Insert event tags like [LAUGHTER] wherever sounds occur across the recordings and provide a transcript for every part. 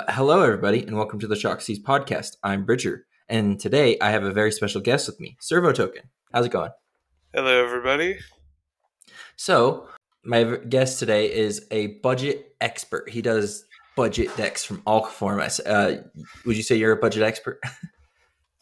Uh, hello, everybody, and welcome to the Shock Seas podcast. I'm Bridger, and today I have a very special guest with me, Servo Token. How's it going? Hello, everybody. So, my guest today is a budget expert. He does budget decks from all formats. Uh, would you say you're a budget expert? [LAUGHS]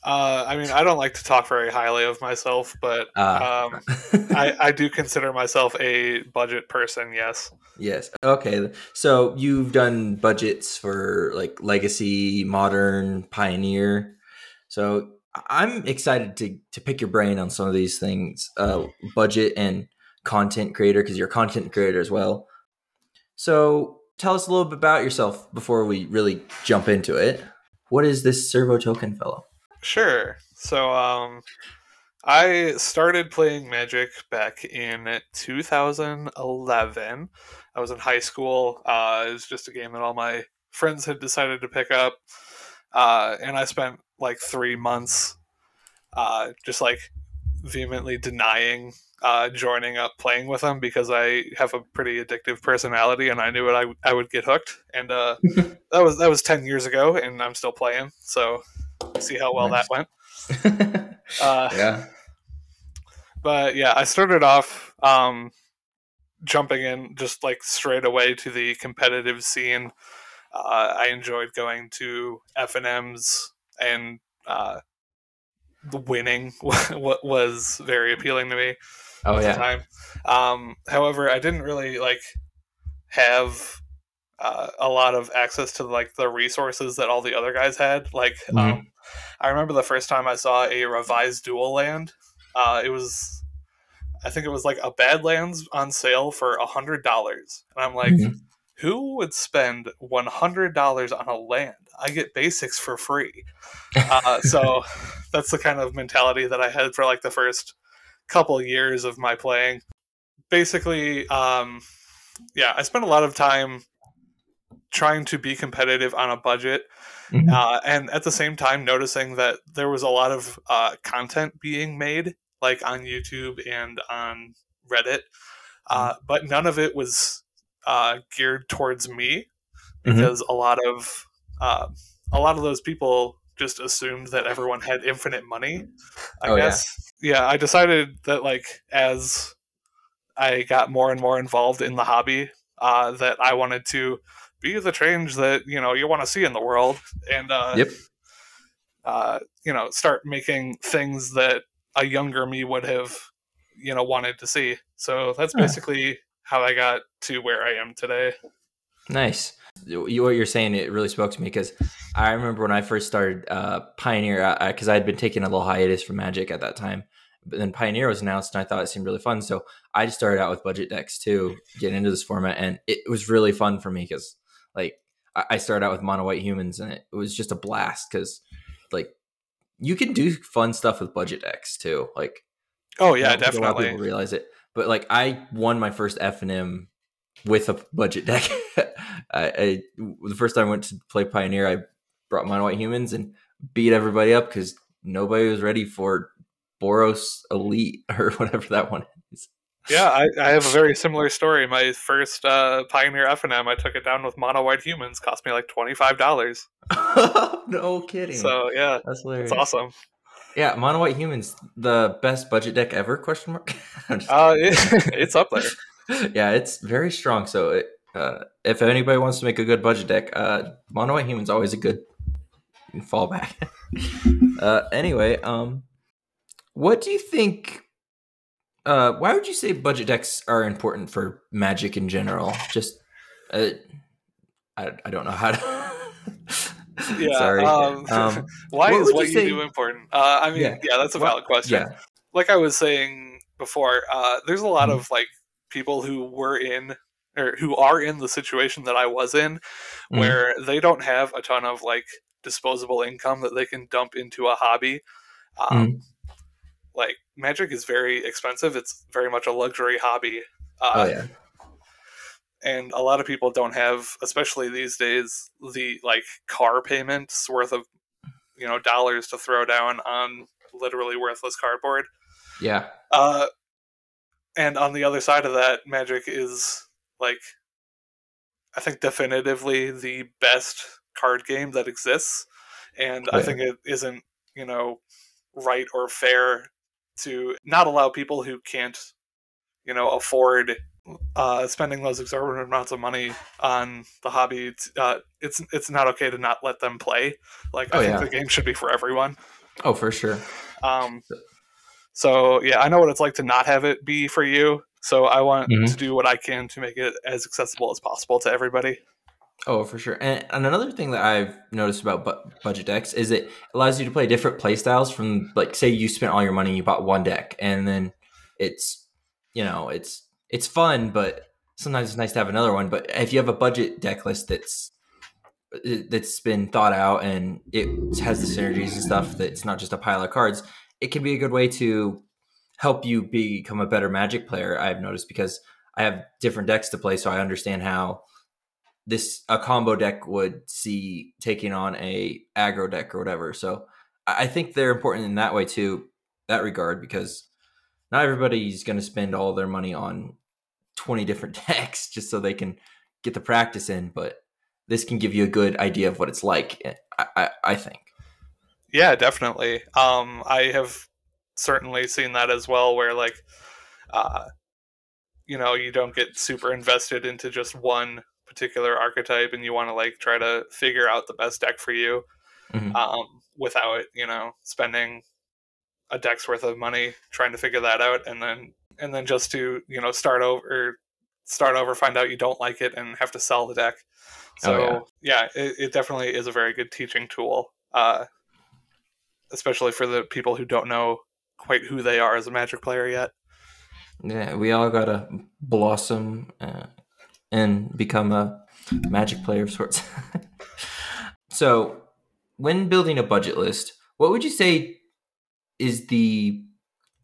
Uh, I mean, I don't like to talk very highly of myself, but Uh, um, I, [LAUGHS] I do consider myself a budget person. Yes. yes. Okay. So you've done budgets for like Legacy, Modern, Pioneer. So I'm excited to to pick your brain on some of these things, uh, budget and content creator, because you're a content creator as well. So tell us a little bit about yourself before we really jump into it. What is this servo token fellow? Sure. So, um, I started playing Magic back in 2011. I was in high school. Uh, it was just a game that all my friends had decided to pick up, uh, and I spent like three months, uh, just like vehemently denying uh, joining up playing with them because I have a pretty addictive personality, and I knew it. I, I would get hooked, and uh, [LAUGHS] that was that was ten years ago, and I'm still playing. So see how well Nice. that went. [LAUGHS] Uh, yeah. but yeah, I started off um, jumping in just like straight away to the competitive scene. Uh, I enjoyed going to F and M's and uh, the winning [LAUGHS] what was very appealing to me Oh at the yeah. time. Um, however, I didn't really like have uh, a lot of access to like the resources that all the other guys had. Like, Mhm. um, I remember the first time I saw a revised dual land. Uh, it was, I think it was like a Badlands on sale for a hundred dollars, and I'm like, Mhm. who would spend one hundred dollars on a land? I get basics for free. Uh, [LAUGHS] so that's the kind of mentality that I had for like the first couple years of my playing. Basically, um, yeah, I spent a lot of time trying to be competitive on a budget, Mhm. uh, and at the same time noticing that there was a lot of uh, content being made, like on YouTube and on Reddit, uh, but none of it was uh, geared towards me Mhm. because a lot of uh, a lot of those people just assumed that everyone had infinite money. I Oh, yeah. guess. Yeah. I decided that like as I got more and more involved in the hobby, uh, that I wanted to be the change that you know you want to see in the world, and uh, Yep. uh, you know start making things that a younger me would have you know wanted to see. So that's Huh. basically how I got to where I am today. Nice. What you're saying, it really spoke to me because I remember when I first started uh, Pioneer, because I had been taking a little hiatus from Magic at that time. But then Pioneer was announced, and I thought it seemed really fun. So I just started out with budget decks too, getting into this format, and it was really fun for me because, like, I I started out with mono white humans, and it was just a blast because, like, you can do fun stuff with budget decks too. Like, Oh yeah, think A lot of definitely. people realize it, but like I won my first F and M with a budget deck. [LAUGHS] I, I the first time I went to play Pioneer, I brought mono white humans and beat everybody up because nobody was ready for Boros Elite [LAUGHS] or whatever that one is. Yeah, I, I have a very similar story. My first uh, Pioneer F and M, I took it down with mono white humans. Cost me like twenty five dollars. [LAUGHS] no kidding. So yeah, that's hilarious. it's awesome. Yeah, mono white humans, the best budget deck ever? Question mark. [LAUGHS] Uh, it, [LAUGHS] it's up there. yeah, it's very strong. So, it, uh, if anybody wants to make a good budget deck, uh, Mono White Human's always a good fallback. uh, anyway, um, what do you think? Uh, why would you say budget decks are important for Magic in general? Just, uh, I, I don't know how to. [LAUGHS] Yeah. Sorry. Um, Um, [LAUGHS] why what is what you you, say- do important? Uh, I mean, Yeah. yeah, that's a valid question. yeah. Like I was saying before, uh, there's a lot Mhm. of like people who were in or who are in the situation that I was in, Mhm. where they don't have a ton of like disposable income that they can dump into a hobby. Um, Mm-hmm. Like magic is very expensive. It's very much a luxury hobby. Uh, Oh yeah. and a lot of people don't have especially these days the like car payments worth of you know dollars to throw down on literally worthless cardboard Yeah. uh and on the other side of that magic is like i think definitively the best card game that exists, and Oh, I think it isn't you know right or fair to not allow people who can't you know afford uh, spending those exorbitant amounts of money on the hobby. It's, uh, it's it's not okay to not let them play. Like I Oh, think yeah. the game should be for everyone. Oh, for sure. Um, so yeah, I know what it's like to not have it be for you. So I want Mhm. to do what I can to make it as accessible as possible to everybody. Oh, for sure. And, and another thing that I've noticed about bu- budget decks is it allows you to play different play styles from like say you spent all your money you bought one deck and then it's you know, it's it's fun, but sometimes it's nice to have another one, but if you have a budget deck list that's that's been thought out and it has the synergies and stuff that's not just a pile of cards, it can be a good way to help you become a better magic player, I've noticed because I have different decks to play so I understand how this a combo deck would see taking on a aggro deck or whatever. So I think they're important in that way too, that regard, because not everybody's going to spend all their money on twenty different [LAUGHS] decks just so they can get the practice in. But this can give you a good idea of what it's like. eh, I, I, I think. Yeah, definitely. Um, I have certainly seen that as well, where like, uh, you know, you don't get super invested into just one particular archetype, and you want to like try to figure out the best deck for you, Mhm. um, without you know spending a deck's worth of money trying to figure that out, and then and then just to you know start over, start over, find out you don't like it, and have to sell the deck. So Oh, yeah, it, it definitely is a very good teaching tool. Uh, especially for the people who don't know quite who they are as a magic player yet. Yeah, we all gotta blossom uh, and become a magic player of sorts. [LAUGHS] so, when building a budget list, what would you say is the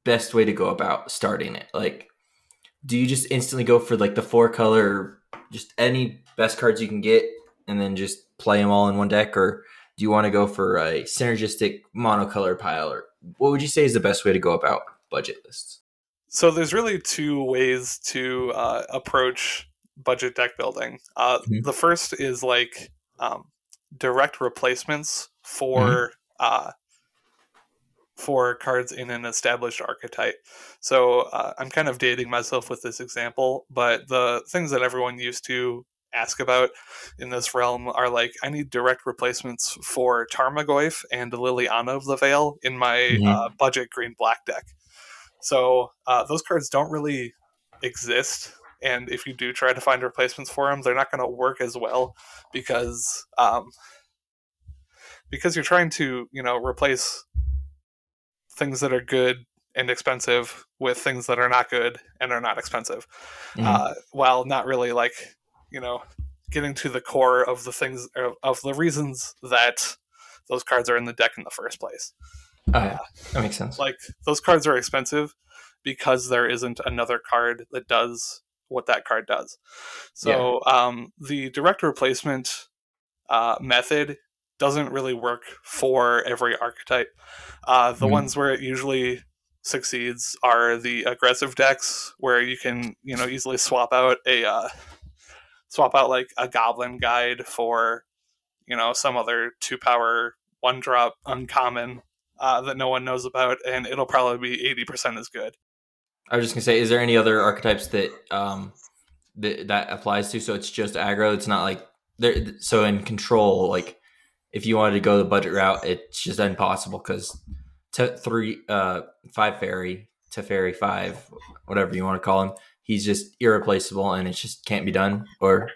best way to go about starting it? Like, do you just instantly go for like the four color, just any best cards you can get, and then just play them all in one deck, or do you want to go for a synergistic monocolor pile, or what would you say is the best way to go about budget lists? So there's really two ways to uh, approach budget deck building. Uh, Mhm. The first is like um, direct replacements for uh, for cards in an established archetype. So uh, I'm kind of dating myself with this example, but the things that everyone used to ask about in this realm are like I need direct replacements for Tarmogoyf and Liliana of the Veil in my Mhm. uh, budget green black deck. So uh, those cards don't really exist, and if you do try to find replacements for them, they're not going to work as well because um, because you're trying to you know replace things that are good and expensive with things that are not good and are not expensive, Mhm. uh, while not really like you know getting to the core of the things of, of the reasons that those cards are in the deck in the first place Oh, yeah, that makes sense. like those cards are expensive because there isn't another card that does what that card does. So um, the direct replacement uh, method doesn't really work for every archetype. Uh, the Mhm. ones where it usually succeeds are the aggressive decks, where you can you know easily swap out a uh, swap out like a goblin guide for you know some other two power one drop uncommon uh, that no one knows about, and it'll probably be eighty percent as good. I was just gonna say, is there any other archetypes that um that that applies to? So it's just aggro. It's not like there. So in control, like if you wanted to go the budget route, it's just impossible because t- three, uh, five fairy, Teferi five, whatever you want to call him, he's just irreplaceable, and it just can't be done. Or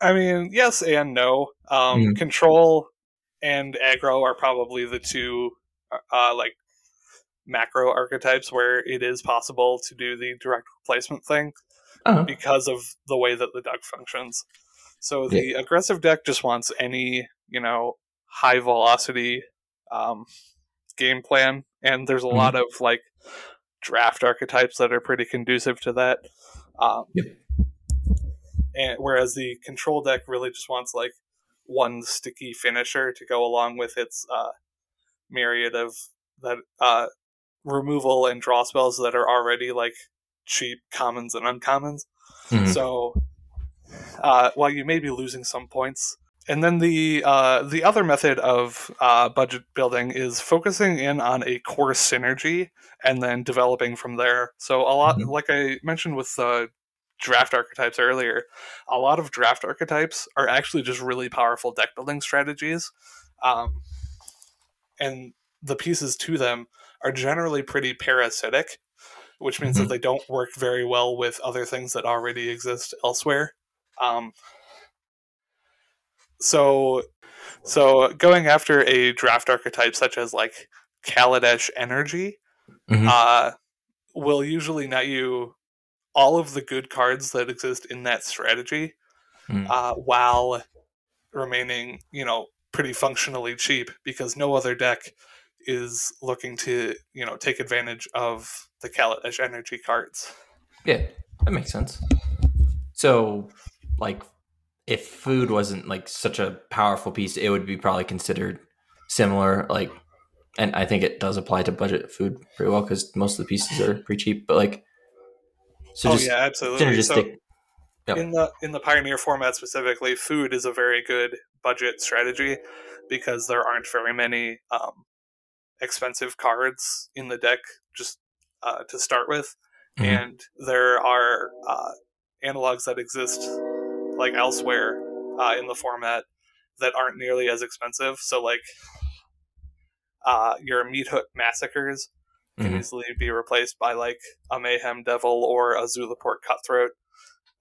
I mean, yes and no. Um, Mhm. Control and aggro are probably the two uh, like macro archetypes where it is possible to do the direct replacement thing uh because of the way that the deck functions. So the aggressive deck just wants any, you know, high velocity um, game plan, and there's a Mhm. lot of like draft archetypes that are pretty conducive to that. Um, Yep. And whereas the control deck really just wants like one sticky finisher to go along with its uh, myriad of that uh, removal and draw spells that are already like cheap commons and uncommons. Mhm. So uh, while you may be losing some points. And then the uh, the other method of uh, budget building is focusing in on a core synergy and then developing from there. So a lot, Mhm. like I mentioned with uh, draft archetypes earlier, a lot of draft archetypes are actually just really powerful deck building strategies, um, and the pieces to them are generally pretty parasitic, which means Mhm. that they don't work very well with other things that already exist elsewhere. Um, so, so going after a draft archetype such as like Kaladesh Energy Mhm. uh, will usually net you all of the good cards that exist in that strategy, Mm. uh, while remaining, you know, pretty functionally cheap because no other deck is looking to, you know, take advantage of the Kaladesh Energy cards. Yeah, that makes sense. So, like, if food wasn't like such a powerful piece, it would be probably considered similar. Like, and I think it does apply to budget food pretty well because most of the pieces are pretty cheap. But like, so oh just yeah, absolutely. So. Yep. in the in the pioneer format specifically food is a very good budget strategy because there aren't very many um, expensive cards in the deck just uh, to start with Mhm. and there are uh, analogs that exist like elsewhere uh, in the format that aren't nearly as expensive so like uh, your meat hook massacres can Mhm. easily be replaced by like a mayhem devil or a zulaport cutthroat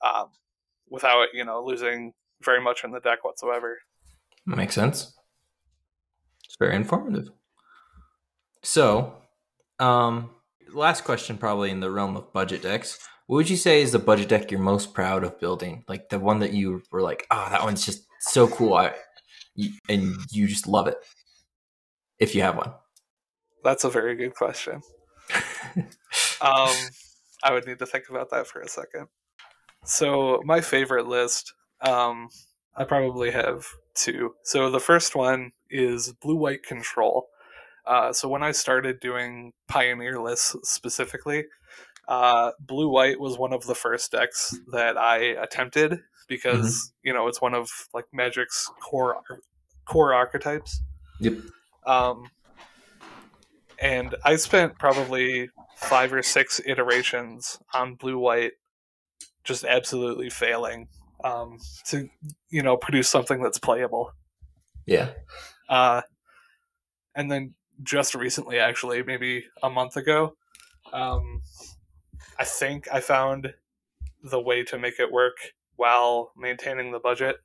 um, without you know losing very much in the deck whatsoever Makes sense. It's very informative. So, um, last question, probably in the realm of budget decks. What would you say is the budget deck you're most proud of building? Like the one that you were like, oh, that one's just so cool, I, and you just love it. If you have one. that's a very good question [LAUGHS] um, i would need to think about that for a second so my favorite list um, i probably have two so the first one is blue white control uh, so when i started doing pioneer lists specifically uh, blue white was one of the first decks that i attempted because you know it's one of like magic's core core archetypes Yep. um, and I spent probably five or six iterations on blue white, just absolutely failing um, to you know produce something that's playable. Yeah. Uh, and then just recently, actually, maybe a month ago, um, I think I found the way to make it work while maintaining the budget.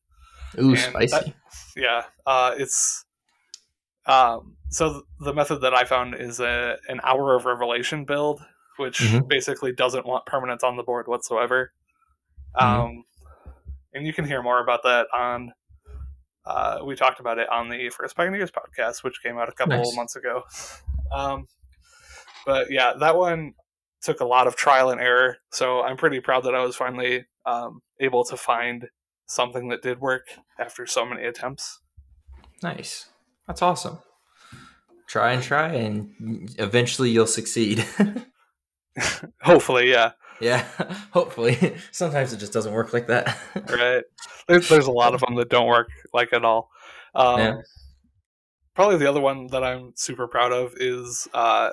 Ooh, And spicy. that- yeah uh, it's um, so th- the method that i found is a, an hour of revelation build which Mhm. basically doesn't want permanents on the board whatsoever Mhm. um, and you can hear more about that on uh, we talked about it on the first pioneers podcast which came out a couple Nice. months ago um, but yeah that one took a lot of trial and error so i'm pretty proud that i was finally um, able to find something that did work after so many attempts nice. That's awesome. Try and try, and eventually you'll succeed. [LAUGHS] [LAUGHS] Hopefully, yeah. Yeah, [LAUGHS] hopefully. Sometimes it just doesn't work like that. [LAUGHS] Right. There's there's a lot of them that don't work like at all. Um, Yeah. Probably the other one that I'm super proud of is uh,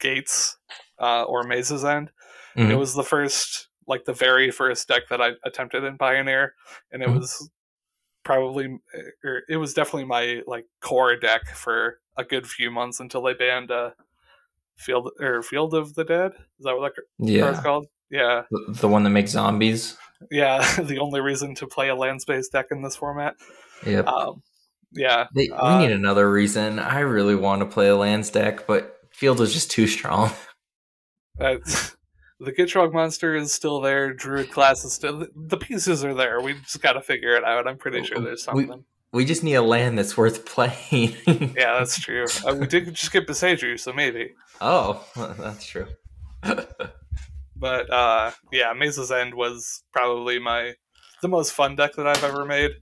Gates uh, or Maze's End. It Mhm. was the first, like the very first deck that I attempted in Pioneer, and it Mhm. was probably, or it was definitely my like core deck for a good few months until they banned uh, Field or Field of the Dead. Is that what that card's Yeah, called? Yeah. the, the one that makes zombies. yeah, [LAUGHS] the only reason to play a land space deck in this format. Yep. Um, yeah, They, uh, we need another reason. I really want to play a lands deck, but field is just too strong. [LAUGHS] uh, [LAUGHS] the Gitrog monster is still there. Druid class is still. The pieces are there. We just got to figure it out. I'm pretty sure there's something. We just need a land that's worth playing. [LAUGHS] Yeah, that's [LAUGHS] true. Uh, we did just get Boseiju, so maybe. Oh, [LAUGHS] that's true. But uh, yeah, Maze's End was probably my the most fun deck that I've ever made.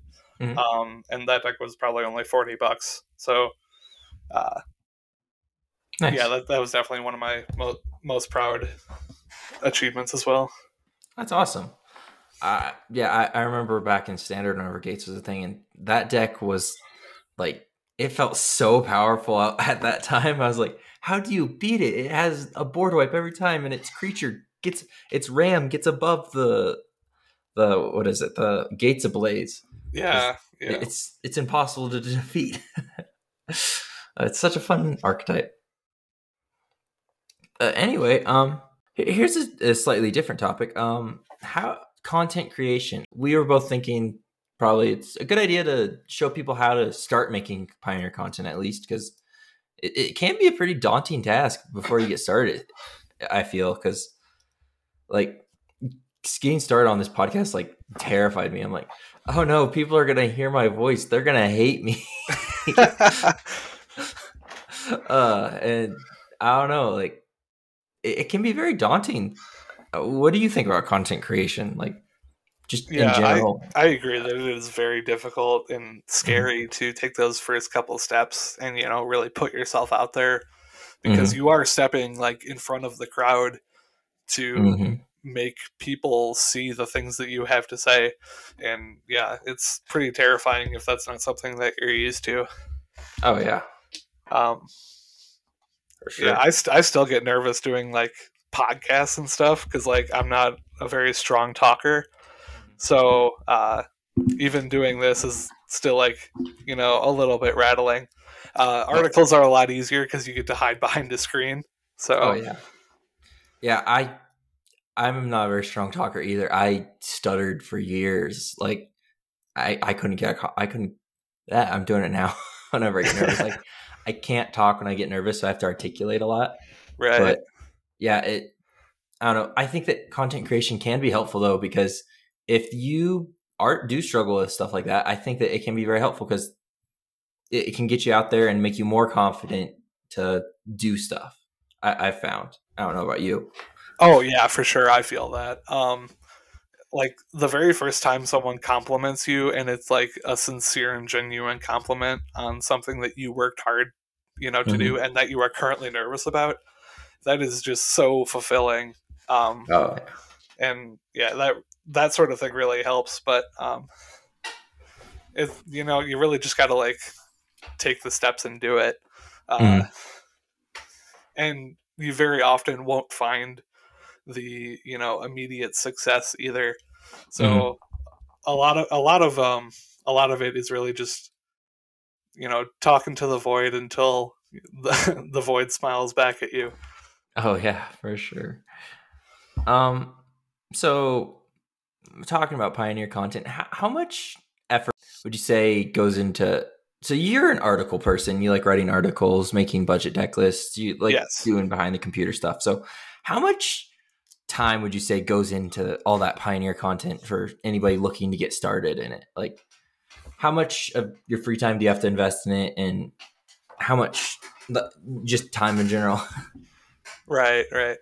Mhm. Um, and that deck was probably only forty bucks. So uh, Nice. yeah, that, that was definitely one of my mo- most proud achievements as well. That's awesome. Uh, yeah, I, I remember back in standard whenever Gates was a thing, and that deck was like it felt so powerful [LAUGHS] at that time. I was like, how do you beat it? It has a board wipe every time, and its creature gets its ram gets above the the what is it? The gates ablaze. Yeah, yeah. It's it's impossible to [LAUGHS] defeat. [LAUGHS] it's such a fun archetype. Uh, anyway, um, here's a, a, slightly different topic. Um, how content creation? We were both thinking probably it's a good idea to show people how to start making pioneer content at least because it, it can be a pretty daunting task before you get started. I feel because like getting started on this podcast like terrified me. I'm like, oh no, people are gonna hear my voice. They're gonna hate me. [LAUGHS] [LAUGHS] uh, and I don't know, like it, it, can be very daunting. What do you think about content creation? Like just yeah, in general. I, I agree that it is very difficult and mm-hmm. scary mm-hmm. to take those first couple steps and you know really put yourself out there because mm-hmm. you are stepping like in front of the crowd to mm-hmm. make people see the things that you have to say and yeah it's pretty terrifying if that's not something that you're used to oh yeah um sure. yeah I, st- I still get nervous doing like podcasts and stuff because like i'm not a very strong talker so uh, even doing this is still like you know a little bit rattling. Uh, articles are a lot easier because you get to hide behind the screen. So oh yeah, yeah. I I'm not a very strong talker either. I stuttered for years. Like I I couldn't get I couldn't. That I'm doing it now. [LAUGHS] whenever I get nervous, like I can't talk when I get nervous, so I have to articulate a lot. Right. But yeah, it. I don't know. I think that content creation can be helpful though because if you art do struggle with stuff like that, I think that it can be very helpful because it, it, can get you out there and make you more confident to do stuff. I, I've found. I don't know about you. Oh yeah, for sure. I feel that. Um, like the very first time someone compliments you and it's like a sincere and genuine compliment on something that you worked hard, you know, to mm-hmm. do and that you are currently nervous about, that is just so fulfilling. Um, oh. and yeah, that that sort of thing really helps. But um, it you know you really just got to like take the steps and do it. Uh, mm. And you very often won't find the you know immediate success either. So mm. a lot of a lot of um a lot of it is really just you know talking to the void until [LAUGHS] the, the void smiles back at you. Oh yeah, for sure. Um so talking about pioneer content, how, how much effort would you say goes into? So you're an article person. You like writing articles, making budget deck lists. You like yes. doing behind the computer stuff. So how much time would you say goes into all that pioneer content for anybody looking to get started in it? Like, how much of your free time do you have to invest in it, and how much just time in general? [LAUGHS] right, right.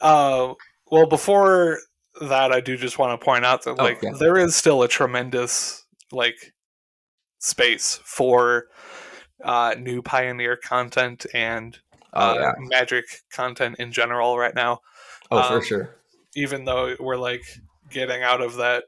Uh, well, before that I do just want to point out that oh, like yeah. there is still a tremendous like space for uh, new pioneer content and oh, uh, oh, yeah. magic content in general right now. Oh, um, for sure. Even though we're like getting out of that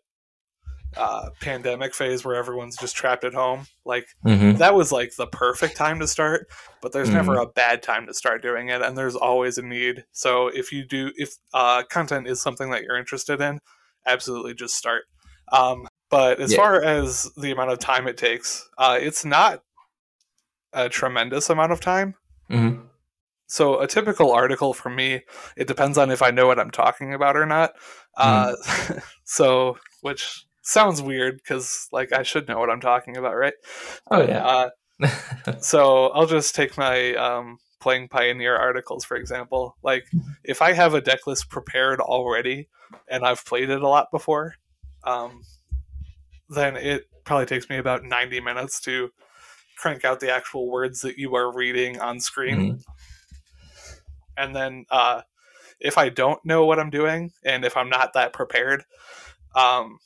uh, pandemic phase where everyone's just trapped at home. Like mm-hmm. that was like the perfect time to start, but there's mm-hmm. never a bad time to start doing it, and there's always a need. So if you do, if uh, content is something that you're interested in, absolutely just start. Um, but as yeah. far as the amount of time it takes, uh, it's not a tremendous amount of time. Mm-hmm. So a typical article for me, it depends on if I know what I'm talking about or not. Uh, mm-hmm. [LAUGHS] so which sounds weird because like I should know what I'm talking about, right? Oh yeah. Uh, [LAUGHS] so I'll just take my um, playing Pioneer articles for example. Like if I have a deck list prepared already and I've played it a lot before, um, then it probably takes me about 90 minutes to crank out the actual words that you are reading on screen. Mm-hmm. And then uh, if I don't know what I'm doing and if I'm not that prepared, um,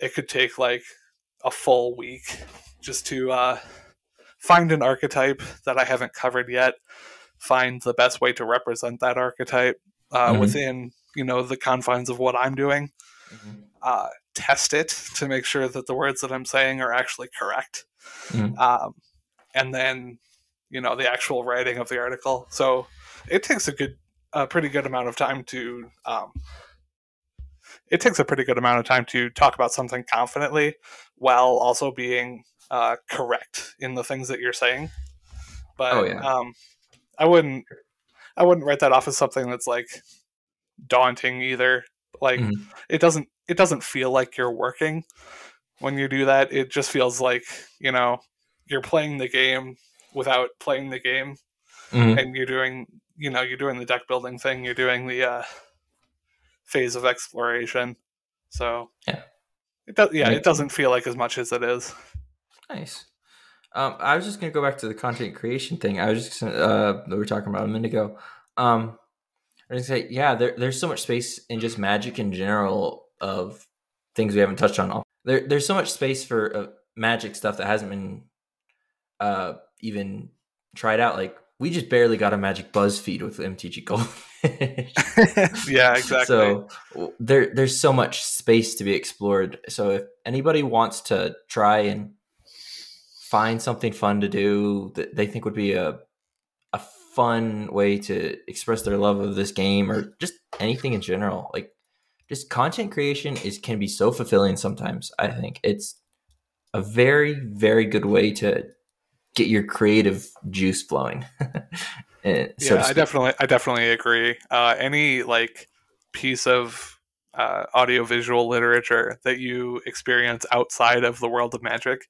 it could take like a full week just to uh, find an archetype that I haven't covered yet, find the best way to represent that archetype uh, mm-hmm. within you know the confines of what I'm doing. Mm-hmm. Uh, test it to make sure that the words that I'm saying are actually correct. Mhm. Um, and then, you know, the actual writing of the article. So it takes a good, a pretty good amount of time to, um, it takes a pretty good amount of time to talk about something confidently while also being uh, correct in the things that you're saying. But Oh, yeah. um, I wouldn't, I wouldn't write that off as something that's like daunting either. Like Mhm. it doesn't, it doesn't feel like you're working when you do that. It just feels like you know you're playing the game without playing the game, Mhm. and you're doing, you know, you're doing the deck building thing. You're doing the uh, phase of exploration. So Yeah. it does. Yeah, it doesn't feel like as much as it is. Nice. Um, I was just gonna go back to the content creation thing. I was just gonna, uh, we were talking about a minute ago. Um, I was gonna say, yeah, there, there's so much space in just magic in general of things we haven't touched on. All there, there's so much space for uh, magic stuff that hasn't been uh, even tried out. Like we just barely got a magic buzz feed with MTG Gold. [LAUGHS] yeah, exactly. So there there's so much space to be explored. So if anybody wants to try and find something fun to do that they think would be a a fun way to express their love of this game or just anything in general, like just content creation is can be so fulfilling sometimes. I think it's a very very good way to get your creative juice flowing. [LAUGHS] [LAUGHS] Eh, so yeah, I definitely, I definitely agree. Uh, any like piece of uh, audiovisual literature that you experience outside of the world of magic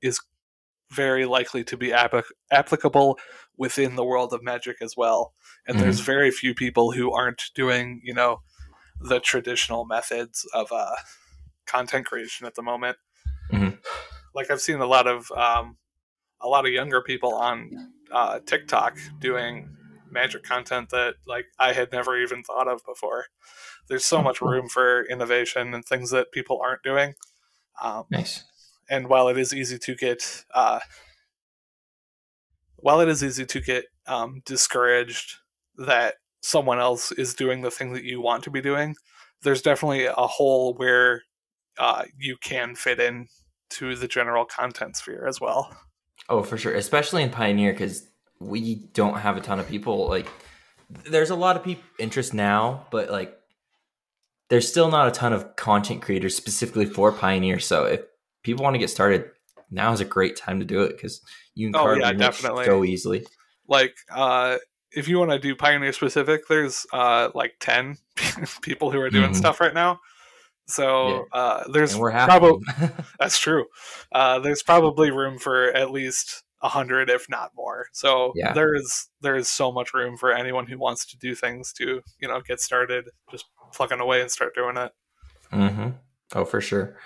is very likely to be applic- applicable within the world of magic as well. And there's very few people who aren't doing, you know, the traditional methods of uh, content creation at the moment. Mhm. Like I've seen a lot of um, a lot of younger people on uh, TikTok doing magic content that like I had never even thought of before. There's so much room for innovation and things that people aren't doing. Um, nice. and while it is easy to get uh, while it is easy to get um, discouraged that someone else is doing the thing that you want to be doing there's definitely a hole where uh, you can fit in to the general content sphere as well Oh, for sure, especially in Pioneer because we don't have a ton of people. Like, there's a lot of people interest now, but like, there's still not a ton of content creators specifically for Pioneer. So if people want to get started, now is a great time to do it because you can Oh, carve yeah, definitely. so easily. like uh, if you want to do pioneer specific there's uh, like 10 [LAUGHS] people who are doing Mhm. stuff right now so uh, there's probably [LAUGHS] That's true. Uh, there's probably room for at least a hundred, if not more. So Yeah. there is there is so much room for anyone who wants to do things to you know get started, just plugging away and start doing it. hmm Oh, for sure.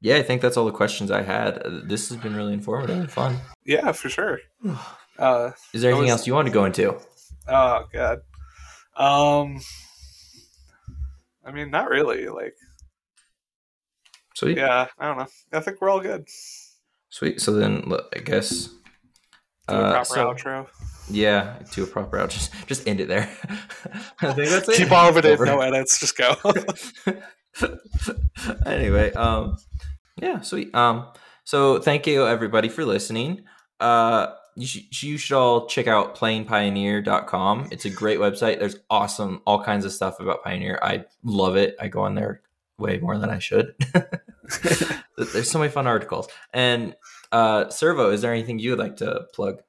Yeah, I think that's all the questions I had. Uh, This has been really informative and fun. Yeah, for sure. [SIGHS] Uh, Is there anything was- else you want to go into? oh god. Um, I mean, not really. Like, Sweet. yeah, I don't know. I think we're all good. Sweet. So then, look, I guess. Do a uh, proper so- outro. Yeah, to a proper out. Just just end it there. [LAUGHS] I think that's it. Keep all of it in. No edits. Just go. [LAUGHS] anyway, um, yeah, sweet. Um, so thank you everybody for listening. Uh, you should you should all check out playingpioneer.com. It's a great website. There's awesome all kinds of stuff about Pioneer. I love it. I go on there way more than I should. [LAUGHS] [LAUGHS] There's so many fun articles. And uh, Servo, is there anything you would like to plug?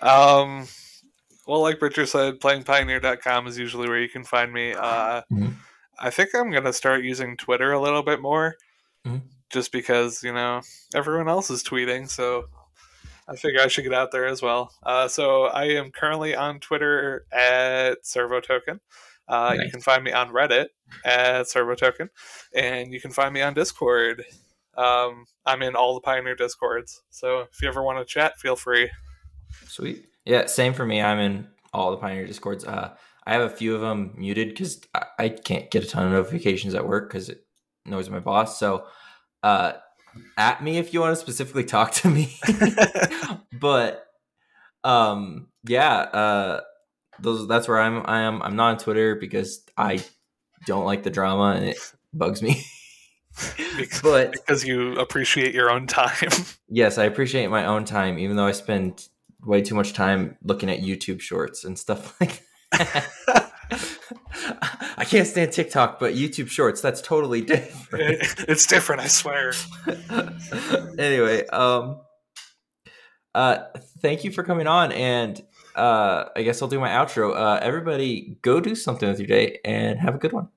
Um, well, like Richard said, playingpioneer.com is usually where you can find me. Uh, Mhm. I think I'm going to start using Twitter a little bit more Mhm. just because, you know, everyone else is tweeting. So I figure I should get out there as well. Uh, so I am currently on Twitter at ServoToken. Uh, You can find me on Reddit at ServoToken. And you can find me on Discord. Um, I'm in all the Pioneer Discords. So if you ever want to chat, feel free. Sweet. Yeah, same for me. I'm in all the Pioneer Discords. Uh, I have a few of them muted because I, I can't get a ton of notifications at work because it knows my boss. So, uh, at me if you want to specifically talk to me. [LAUGHS] [LAUGHS] but, um, yeah, uh, those that's where I'm. I am. I'm not on Twitter because I don't like the drama and it bugs me. [LAUGHS] but [LAUGHS] because you appreciate your own time. [LAUGHS] yes, I appreciate my own time, even though I spend way too much time looking at YouTube shorts and stuff like that. I can't stand TikTok, but YouTube shorts, that's totally different. it's different, I swear. anyway, um uh thank you for coming on and uh I guess I'll do my outro. Uh everybody go do something with your day and have a good one.